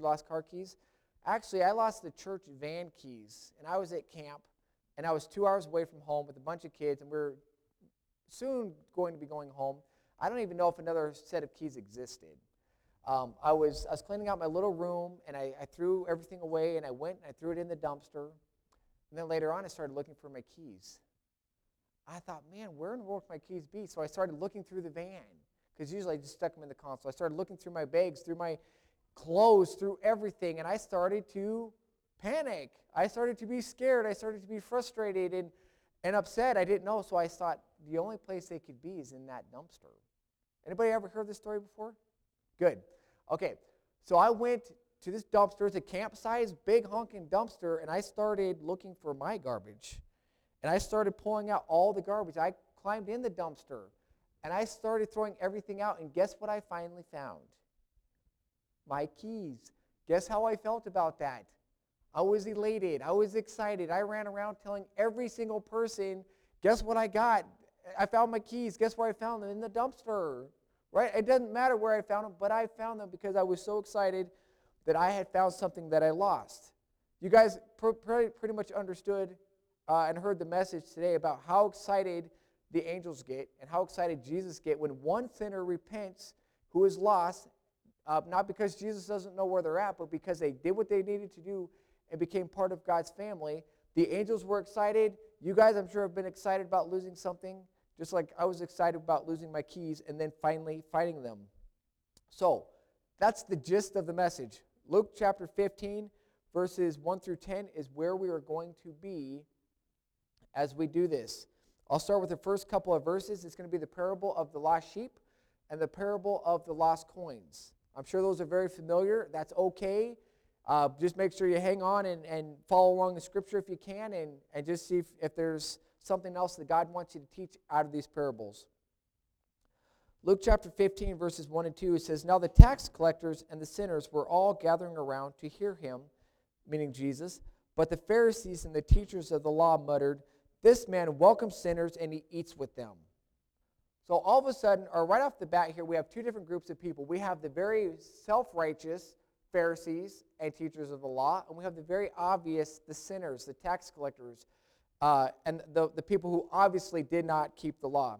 lost car keys. Actually, I lost the church van keys, and I was at camp, and I was two hours away from home with a bunch of kids, and we are soon going to be going home. I don't even know if another set of keys existed. Um, I, was, I was cleaning out my little room, and I, I threw everything away, and I went and I threw it in the dumpster. And then later on, I started looking for my keys. I thought, man, where in the world can my keys be? So I started looking through the van, because usually I just stuck them in the console. I started looking through my bags, through my clothes, through everything, and I started to panic. I started to be scared. I started to be frustrated and, and upset. I didn't know, so I thought the only place they could be is in that dumpster. Anybody ever heard this story before? Good. Okay, so I went to this dumpster. It's a camp-sized, big honking dumpster, and I started looking for my garbage. And I started pulling out all the garbage. I climbed in the dumpster, and I started throwing everything out. And guess what I finally found? My keys. Guess how I felt about that? I was elated. I was excited. I ran around telling every single person, guess what I got? I found my keys. Guess where I found them? In the dumpster. Right? It doesn't matter where I found them, but I found them because I was so excited that I had found something that I lost. You guys pr- pretty much understood uh, and heard the message today about how excited the angels get and how excited Jesus get when one sinner repents who is lost, uh, not because Jesus doesn't know where they're at, but because they did what they needed to do and became part of God's family. The angels were excited. You guys, I'm sure, have been excited about losing something just like I was excited about losing my keys and then finally finding them. So, that's the gist of the message. Luke chapter 15, verses 1 through 10 is where we are going to be as we do this. I'll start with the first couple of verses. It's going to be the parable of the lost sheep and the parable of the lost coins. I'm sure those are very familiar. That's okay. Uh, just make sure you hang on and, and follow along the scripture if you can and, and just see if, if there's something else that God wants you to teach out of these parables. Luke chapter 15, verses 1 and 2, it says, Now the tax collectors and the sinners were all gathering around to hear him, meaning Jesus. But the Pharisees and the teachers of the law muttered, This man welcomes sinners and he eats with them. So all of a sudden, or right off the bat here, we have two different groups of people. We have the very self righteous Pharisees and teachers of the law, and we have the very obvious, the sinners, the tax collectors, uh, and the, the people who obviously did not keep the law.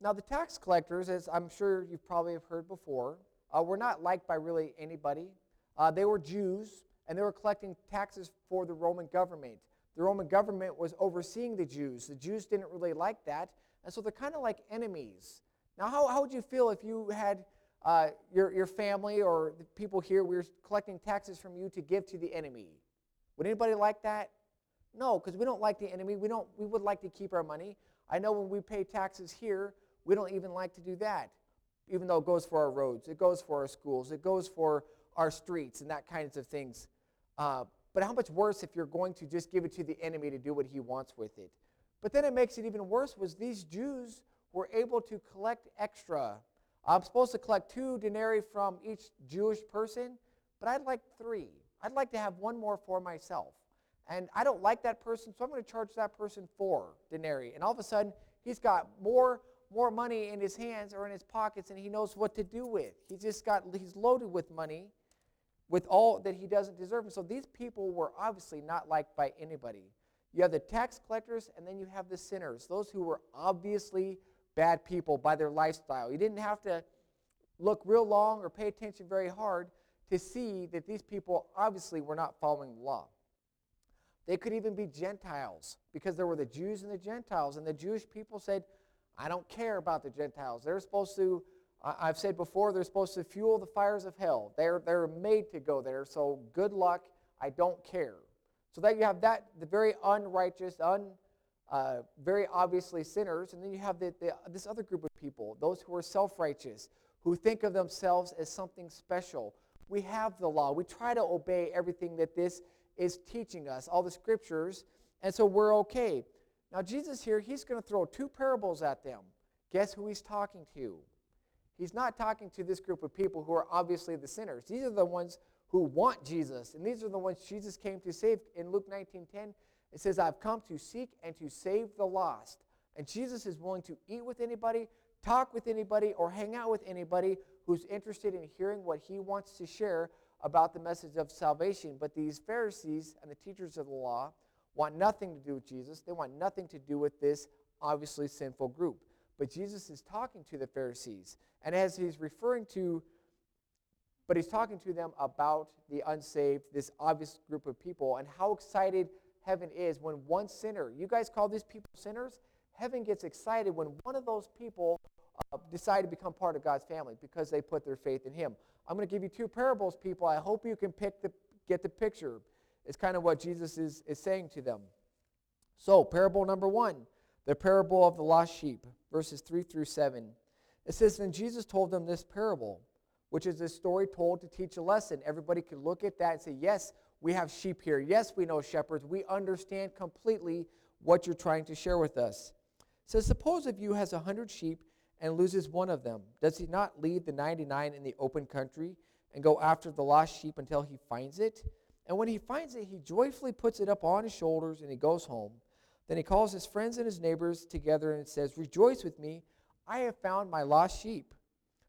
Now, the tax collectors, as I'm sure you probably have heard before, uh, were not liked by really anybody. Uh, they were Jews, and they were collecting taxes for the Roman government. The Roman government was overseeing the Jews. The Jews didn't really like that, and so they're kind of like enemies. Now, how, how would you feel if you had uh, your, your family or the people here, we were collecting taxes from you to give to the enemy? Would anybody like that? No, because we don't like the enemy. We, don't, we would like to keep our money. I know when we pay taxes here, we don't even like to do that, even though it goes for our roads, it goes for our schools, it goes for our streets and that kinds of things. Uh, but how much worse if you're going to just give it to the enemy to do what he wants with it? But then it makes it even worse was these Jews were able to collect extra. I'm supposed to collect two denarii from each Jewish person, but I'd like three. I'd like to have one more for myself and I don't like that person, so I'm going to charge that person four denarii. And all of a sudden, he's got more more money in his hands or in his pockets, and he knows what to do with. He's just got he's loaded with money, with all that he doesn't deserve. And so these people were obviously not liked by anybody. You have the tax collectors, and then you have the sinners, those who were obviously bad people by their lifestyle. You didn't have to look real long or pay attention very hard to see that these people obviously were not following the law. They could even be Gentiles because there were the Jews and the Gentiles. And the Jewish people said, I don't care about the Gentiles. They're supposed to, I've said before, they're supposed to fuel the fires of hell. They're, they're made to go there. So good luck. I don't care. So that you have that, the very unrighteous, un, uh, very obviously sinners. And then you have the, the, this other group of people, those who are self righteous, who think of themselves as something special. We have the law. We try to obey everything that this is teaching us, all the scriptures, and so we're okay. Now, Jesus here, he's going to throw two parables at them. Guess who he's talking to? He's not talking to this group of people who are obviously the sinners. These are the ones who want Jesus, and these are the ones Jesus came to save. In Luke 19:10, it says, "I've come to seek and to save the lost." And Jesus is willing to eat with anybody, talk with anybody, or hang out with anybody who's interested in hearing what he wants to share about the message of salvation. But these Pharisees and the teachers of the law want nothing to do with Jesus. They want nothing to do with this obviously sinful group. But Jesus is talking to the Pharisees. And as he's referring to, but he's talking to them about the unsaved, this obvious group of people, and how excited heaven is when one sinner, you guys call these people sinners? Heaven gets excited when one of those people uh, decide to become part of God's family because they put their faith in him. I'm going to give you two parables, people. I hope you can pick the, get the picture. It's kind of what Jesus is, is saying to them. So, parable number one the parable of the lost sheep, verses 3 through 7. It says, Then Jesus told them this parable, which is a story told to teach a lesson. Everybody could look at that and say, Yes, we have sheep here. Yes, we know shepherds. We understand completely what you're trying to share with us. Says, Suppose if you has a hundred sheep and loses one of them, does he not leave the 99 in the open country and go after the lost sheep until he finds it? And when he finds it, he joyfully puts it up on his shoulders and he goes home. Then he calls his friends and his neighbors together and says, Rejoice with me, I have found my lost sheep.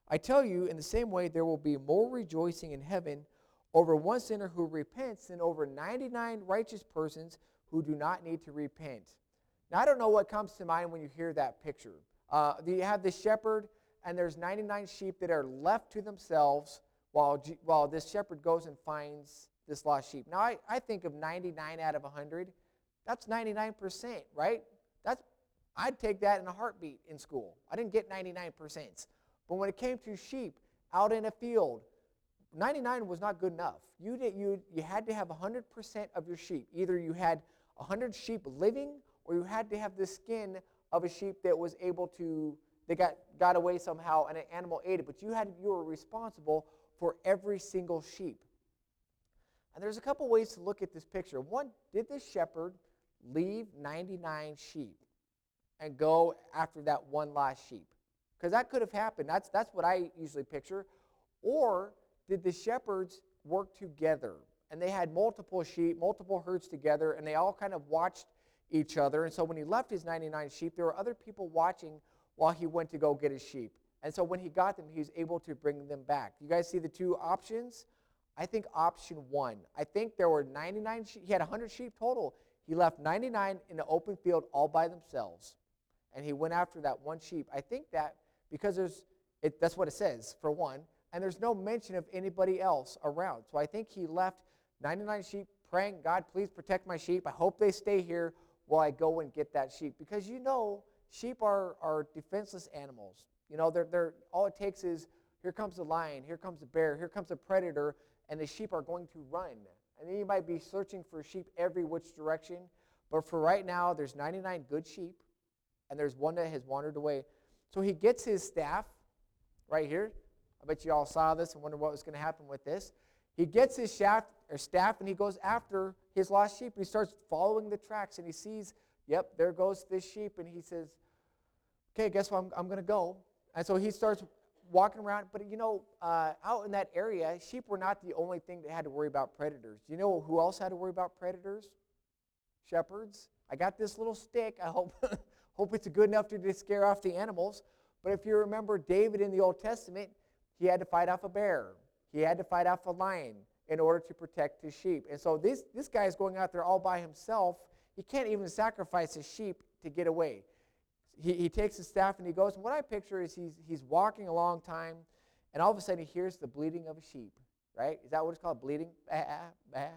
I tell you, in the same way, there will be more rejoicing in heaven over one sinner who repents than over 99 righteous persons who do not need to repent. Now, I don't know what comes to mind when you hear that picture. Uh, you have the shepherd, and there's 99 sheep that are left to themselves while, while this shepherd goes and finds this lost sheep. Now, I, I think of 99 out of 100. That's 99%, right? That's, I'd take that in a heartbeat in school. I didn't get 99%. But when it came to sheep out in a field, 99 was not good enough. You, did, you, you had to have 100% of your sheep. Either you had 100 sheep living or you had to have the skin of a sheep that was able to, they got, got away somehow and an animal ate it. But you, had, you were responsible for every single sheep. And there's a couple ways to look at this picture. One, did this shepherd leave 99 sheep and go after that one lost sheep? Because that could have happened. That's, that's what I usually picture. Or did the shepherds work together? And they had multiple sheep, multiple herds together, and they all kind of watched each other. And so when he left his 99 sheep, there were other people watching while he went to go get his sheep. And so when he got them, he was able to bring them back. You guys see the two options? I think option one. I think there were 99 sheep. He had 100 sheep total. He left 99 in the open field all by themselves. And he went after that one sheep. I think that because there's, it, that's what it says, for one. And there's no mention of anybody else around. So I think he left 99 sheep praying, God, please protect my sheep. I hope they stay here while I go and get that sheep. Because you know, sheep are, are defenseless animals. You know, they're, they're, all it takes is here comes the lion, here comes the bear, here comes the predator, and the sheep are going to run. And then you might be searching for sheep every which direction. But for right now, there's 99 good sheep, and there's one that has wandered away. So he gets his staff right here. I bet you all saw this and wonder what was going to happen with this. He gets his shaft, or staff and he goes after his lost sheep. and He starts following the tracks and he sees, yep, there goes this sheep. And he says, okay, guess what? I'm, I'm going to go. And so he starts walking around. But you know, uh, out in that area, sheep were not the only thing that had to worry about predators. Do you know who else had to worry about predators? Shepherds. I got this little stick. I hope, hope it's good enough to scare off the animals. But if you remember David in the Old Testament, he had to fight off a bear. He had to fight off a lion in order to protect his sheep. And so this, this guy is going out there all by himself. He can't even sacrifice his sheep to get away he, he takes his staff and he goes. And what I picture is he's, he's walking a long time, and all of a sudden he hears the bleating of a sheep, right? Is that what it's called? Bleating? Bah, bah.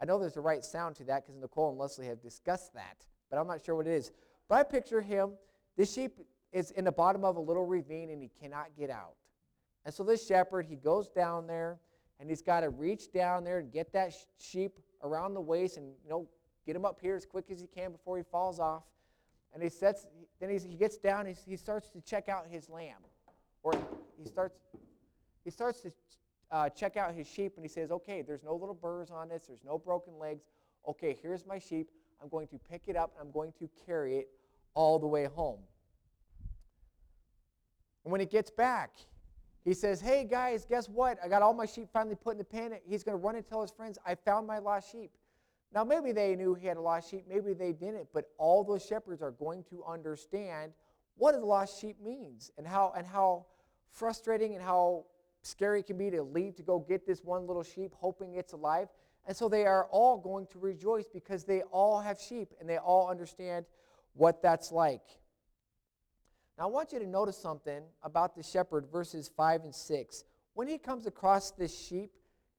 I know there's a right sound to that because Nicole and Leslie have discussed that, but I'm not sure what it is. But I picture him, this sheep is in the bottom of a little ravine and he cannot get out. And so this shepherd, he goes down there and he's got to reach down there and get that sheep around the waist and you know get him up here as quick as he can before he falls off. And he sets, then he gets down, he, he starts to check out his lamb. Or he starts, he starts to uh, check out his sheep and he says, okay, there's no little burrs on this, there's no broken legs. Okay, here's my sheep. I'm going to pick it up and I'm going to carry it all the way home. And when he gets back, he says, Hey guys, guess what? I got all my sheep finally put in the pen. He's going to run and tell his friends, I found my lost sheep. Now, maybe they knew he had a lost sheep, maybe they didn't, but all those shepherds are going to understand what a lost sheep means and how, and how frustrating and how scary it can be to leave to go get this one little sheep, hoping it's alive. And so they are all going to rejoice because they all have sheep and they all understand what that's like. Now, I want you to notice something about the shepherd, verses 5 and 6. When he comes across this sheep,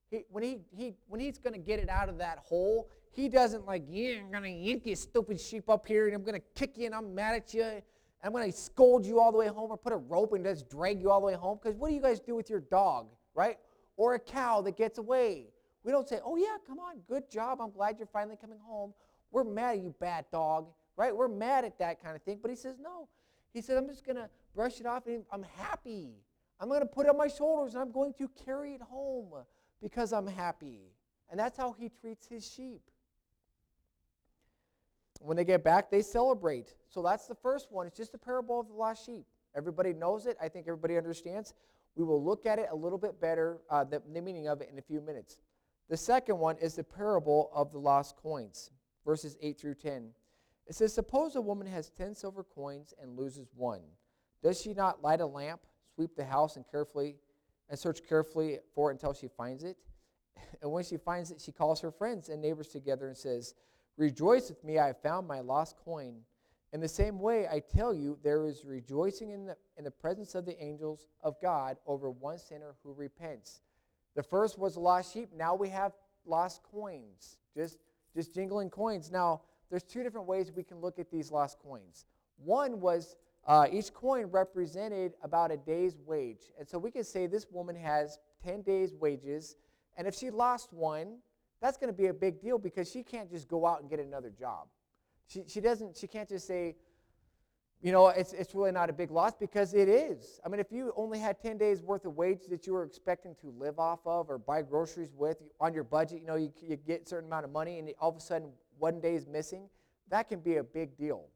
he, when, he, he, when he's going to get it out of that hole, he doesn't like, yeah, I'm going to yank you stupid sheep up here and I'm going to kick you and I'm mad at you. And I'm going to scold you all the way home or put a rope and just drag you all the way home. Because what do you guys do with your dog, right? Or a cow that gets away? We don't say, oh, yeah, come on, good job. I'm glad you're finally coming home. We're mad at you, bad dog, right? We're mad at that kind of thing. But he says, no. He says, I'm just going to brush it off and I'm happy. I'm going to put it on my shoulders and I'm going to carry it home because I'm happy. And that's how he treats his sheep. When they get back, they celebrate. So that's the first one. It's just the parable of the lost sheep. Everybody knows it. I think everybody understands. We will look at it a little bit better, uh, the, the meaning of it, in a few minutes. The second one is the parable of the lost coins, verses 8 through 10. It says, Suppose a woman has 10 silver coins and loses one. Does she not light a lamp, sweep the house, and carefully and search carefully for it until she finds it? And when she finds it, she calls her friends and neighbors together and says, Rejoice with me, I have found my lost coin. In the same way, I tell you, there is rejoicing in the, in the presence of the angels of God over one sinner who repents. The first was lost sheep. Now we have lost coins, just, just jingling coins. Now, there's two different ways we can look at these lost coins. One was uh, each coin represented about a day's wage. And so we could say this woman has 10 days' wages. And if she lost one, that's going to be a big deal because she can't just go out and get another job. She, she doesn't, she can't just say, you know, it's, it's really not a big loss because it is. I mean, if you only had 10 days worth of wage that you were expecting to live off of or buy groceries with on your budget, you know, you, you get a certain amount of money and all of a sudden one day is missing, that can be a big deal.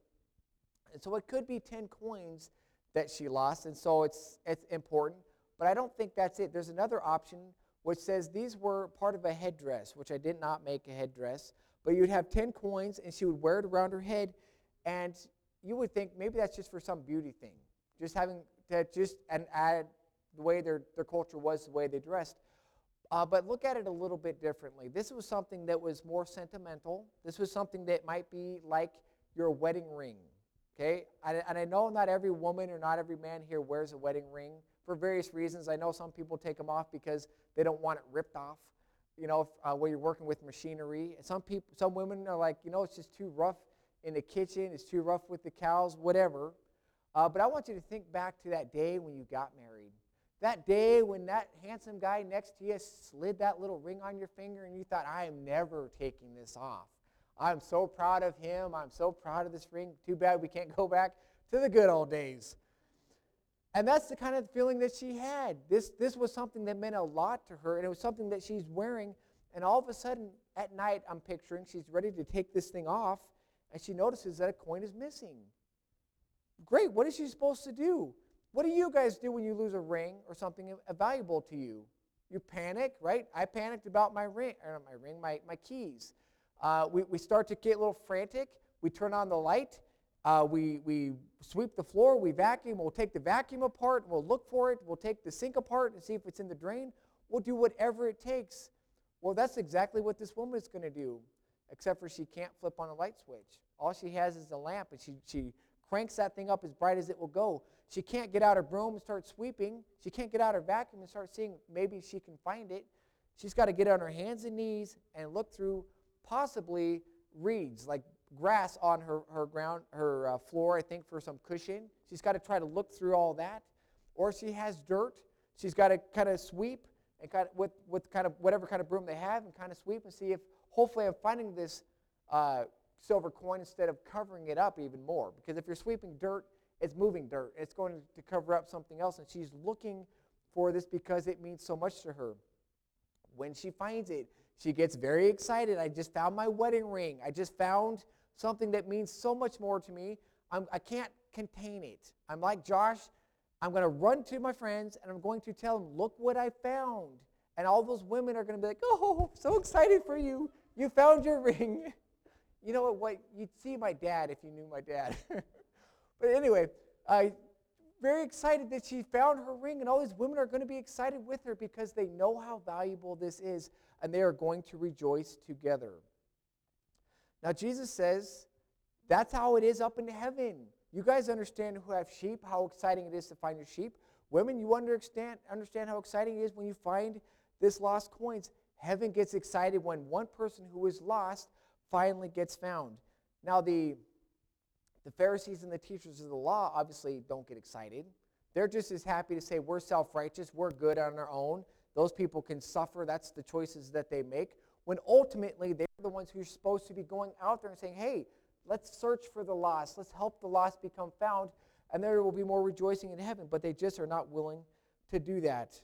And so it could be 10 coins that she lost, and so it's, it's important. But I don't think that's it. There's another option which says these were part of a headdress, which I did not make a headdress, but you'd have 10 coins and she would wear it around her head, and you would think maybe that's just for some beauty thing, just having to just and add the way their, their culture was, the way they dressed. Uh, but look at it a little bit differently. This was something that was more sentimental. This was something that might be like your wedding ring. Okay? And, and I know not every woman or not every man here wears a wedding ring for various reasons. I know some people take them off because they don't want it ripped off. You know, uh, where you're working with machinery. some people, some women are like, you know, it's just too rough in the kitchen, it's too rough with the cows, whatever. Uh, but I want you to think back to that day when you got married. That day when that handsome guy next to you slid that little ring on your finger and you thought, I am never taking this off. I'm so proud of him. I'm so proud of this ring. Too bad we can't go back to the good old days. And that's the kind of feeling that she had. This, this was something that meant a lot to her, and it was something that she's wearing. And all of a sudden, at night, I'm picturing she's ready to take this thing off, and she notices that a coin is missing. Great, what is she supposed to do? What do you guys do when you lose a ring or something valuable to you? You panic, right? I panicked about my ring, or my ring, my, my keys. Uh, we, we start to get a little frantic. We turn on the light. Uh, we, we sweep the floor. We vacuum. We'll take the vacuum apart. We'll look for it. We'll take the sink apart and see if it's in the drain. We'll do whatever it takes. Well, that's exactly what this woman is going to do, except for she can't flip on a light switch. All she has is a lamp, and she, she cranks that thing up as bright as it will go. She can't get out her broom and start sweeping. She can't get out her vacuum and start seeing maybe she can find it. She's got to get on her hands and knees and look through possibly reeds, like grass on her, her ground, her uh, floor, I think, for some cushion. She's got to try to look through all that. Or she has dirt. She's got to kind of sweep and kind of with, with kind of whatever kind of broom they have and kind of sweep and see if hopefully I'm finding this uh, silver coin instead of covering it up even more. Because if you're sweeping dirt, it's moving dirt. It's going to cover up something else. And she's looking for this because it means so much to her. When she finds it, she gets very excited. I just found my wedding ring. I just found something that means so much more to me. I'm, I can not contain it. I'm like Josh. I'm going to run to my friends and I'm going to tell them, look what I found. And all those women are going to be like, oh, so excited for you. You found your ring. You know what? what you'd see my dad if you knew my dad. but anyway, uh, very excited that she found her ring, and all these women are going to be excited with her because they know how valuable this is, and they are going to rejoice together. Now, Jesus says that's how it is up in heaven. You guys understand who have sheep, how exciting it is to find your sheep. Women, you understand, understand how exciting it is when you find this lost coins. Heaven gets excited when one person who is lost finally gets found. Now, the, the Pharisees and the teachers of the law obviously don't get excited. They're just as happy to say, we're self righteous, we're good on our own. Those people can suffer. That's the choices that they make. When ultimately, they're the ones who are supposed to be going out there and saying, hey, let's search for the lost. Let's help the lost become found. And there will be more rejoicing in heaven. But they just are not willing to do that.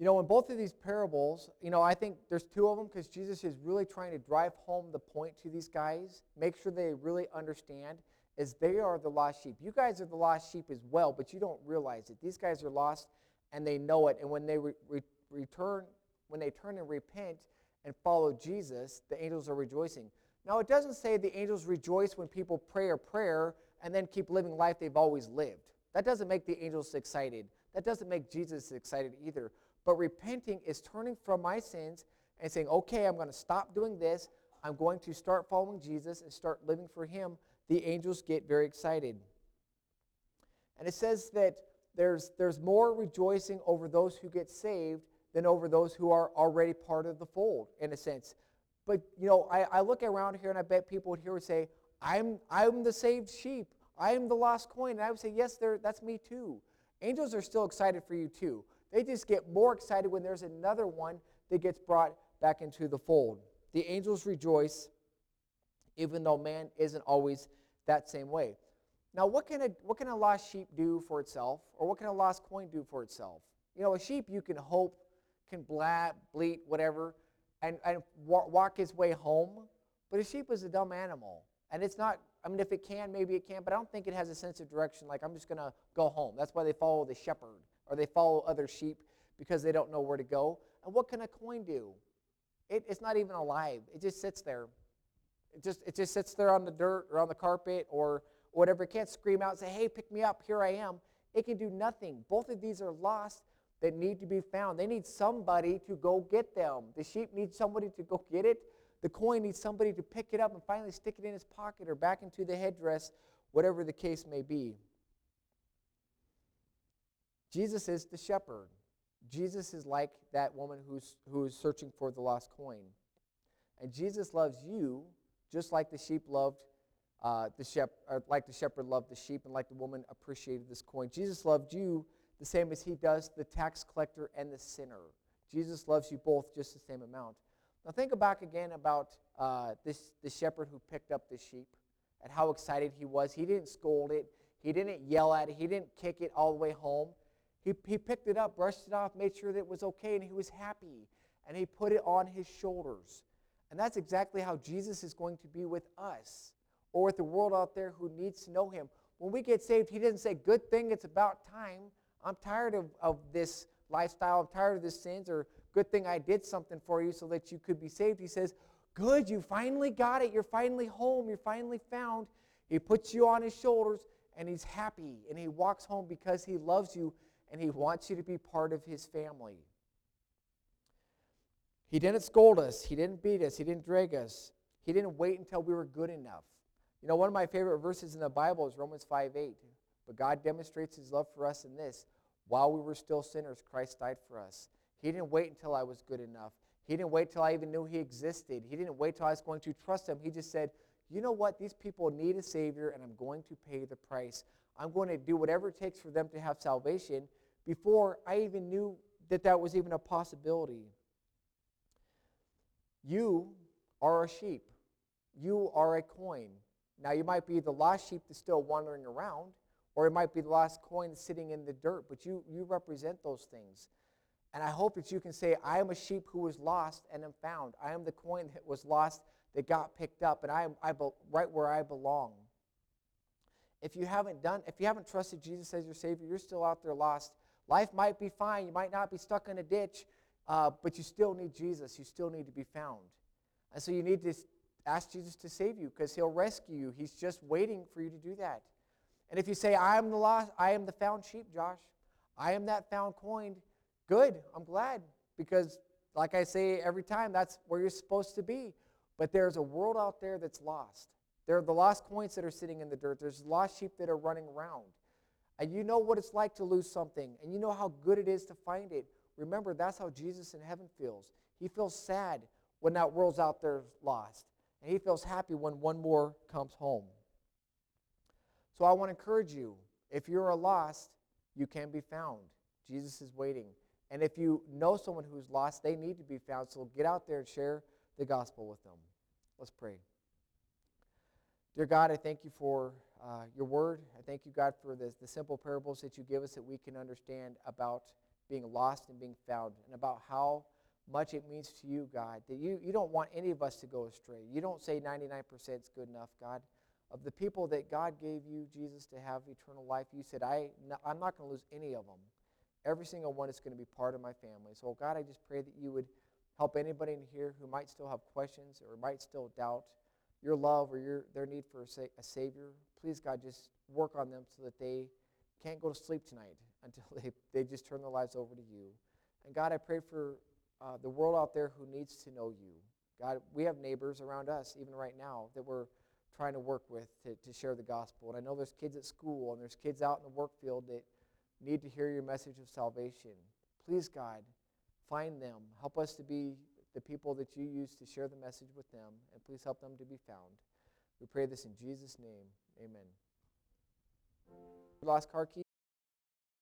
You know, in both of these parables, you know, I think there's two of them because Jesus is really trying to drive home the point to these guys, make sure they really understand, is they are the lost sheep. You guys are the lost sheep as well, but you don't realize it. These guys are lost and they know it. And when they re- re- return, when they turn and repent and follow Jesus, the angels are rejoicing. Now, it doesn't say the angels rejoice when people pray a prayer and then keep living life they've always lived. That doesn't make the angels excited. That doesn't make Jesus excited either. But repenting is turning from my sins and saying, okay, I'm going to stop doing this. I'm going to start following Jesus and start living for Him. The angels get very excited. And it says that there's, there's more rejoicing over those who get saved than over those who are already part of the fold, in a sense. But, you know, I, I look around here and I bet people would hear would say, I'm, I'm the saved sheep. I am the lost coin. And I would say, yes, that's me too. Angels are still excited for you too. They just get more excited when there's another one that gets brought back into the fold. The angels rejoice, even though man isn't always that same way. Now, what can, a, what can a lost sheep do for itself, or what can a lost coin do for itself? You know, a sheep you can hope, can blat, bleat, whatever, and, and walk his way home, but a sheep is a dumb animal. And it's not, I mean, if it can, maybe it can, but I don't think it has a sense of direction, like I'm just going to go home. That's why they follow the shepherd or they follow other sheep because they don't know where to go. And what can a coin do? It, it's not even alive. It just sits there. It just, it just sits there on the dirt or on the carpet or whatever. It can't scream out and say, hey, pick me up, here I am. It can do nothing. Both of these are lost that need to be found. They need somebody to go get them. The sheep needs somebody to go get it. The coin needs somebody to pick it up and finally stick it in his pocket or back into the headdress, whatever the case may be. Jesus is the shepherd. Jesus is like that woman who's, who's searching for the lost coin. And Jesus loves you just like the sheep loved uh, the shepherd, like the shepherd loved the sheep, and like the woman appreciated this coin. Jesus loved you the same as he does the tax collector and the sinner. Jesus loves you both just the same amount. Now think back again about uh, this the shepherd who picked up the sheep and how excited he was. He didn't scold it. He didn't yell at it. He didn't kick it all the way home. He, he picked it up, brushed it off, made sure that it was okay, and he was happy. And he put it on his shoulders. And that's exactly how Jesus is going to be with us or with the world out there who needs to know him. When we get saved, he doesn't say, Good thing, it's about time. I'm tired of, of this lifestyle. I'm tired of this sins, or good thing I did something for you so that you could be saved. He says, Good, you finally got it. You're finally home. You're finally found. He puts you on his shoulders and he's happy and he walks home because he loves you and he wants you to be part of his family. He didn't scold us, he didn't beat us, he didn't drag us, he didn't wait until we were good enough. You know, one of my favorite verses in the Bible is Romans 5 8. But God demonstrates his love for us in this while we were still sinners, Christ died for us. He didn't wait until I was good enough. He didn't wait till I even knew he existed. He didn't wait till I was going to trust him. He just said, You know what? These people need a Savior, and I'm going to pay the price. I'm going to do whatever it takes for them to have salvation before I even knew that that was even a possibility. You are a sheep. You are a coin. Now, you might be the lost sheep that's still wandering around, or it might be the lost coin sitting in the dirt, but you, you represent those things. And I hope that you can say, I am a sheep who was lost and am found. I am the coin that was lost that got picked up, and I am I be, right where I belong. If you haven't done, if you haven't trusted Jesus as your Savior, you're still out there lost. Life might be fine. You might not be stuck in a ditch, uh, but you still need Jesus. You still need to be found. And so you need to ask Jesus to save you because he'll rescue you. He's just waiting for you to do that. And if you say, I am the lost, I am the found sheep, Josh, I am that found coin, good. I'm glad because, like I say every time, that's where you're supposed to be. But there's a world out there that's lost. There are the lost coins that are sitting in the dirt. There's lost sheep that are running around. And you know what it's like to lose something, and you know how good it is to find it. Remember, that's how Jesus in heaven feels. He feels sad when that world's out there lost, and he feels happy when one more comes home. So I want to encourage you if you're a lost, you can be found. Jesus is waiting. And if you know someone who's lost, they need to be found. So get out there and share the gospel with them. Let's pray. Dear God, I thank you for uh, your word. I thank you, God, for the, the simple parables that you give us that we can understand about being lost and being found and about how much it means to you, God, that you, you don't want any of us to go astray. You don't say 99% is good enough, God. Of the people that God gave you, Jesus, to have eternal life, you said, I, I'm not going to lose any of them. Every single one is going to be part of my family. So, God, I just pray that you would help anybody in here who might still have questions or might still doubt your love or your, their need for a, sa- a Savior. Please, God, just work on them so that they can't go to sleep tonight until they, they just turn their lives over to you. And God, I pray for uh, the world out there who needs to know you. God, we have neighbors around us, even right now, that we're trying to work with to, to share the gospel. And I know there's kids at school and there's kids out in the work field that need to hear your message of salvation. Please, God, find them. Help us to be the people that you use to share the message with them, and please help them to be found. We pray this in Jesus' name. Amen. Lost car key?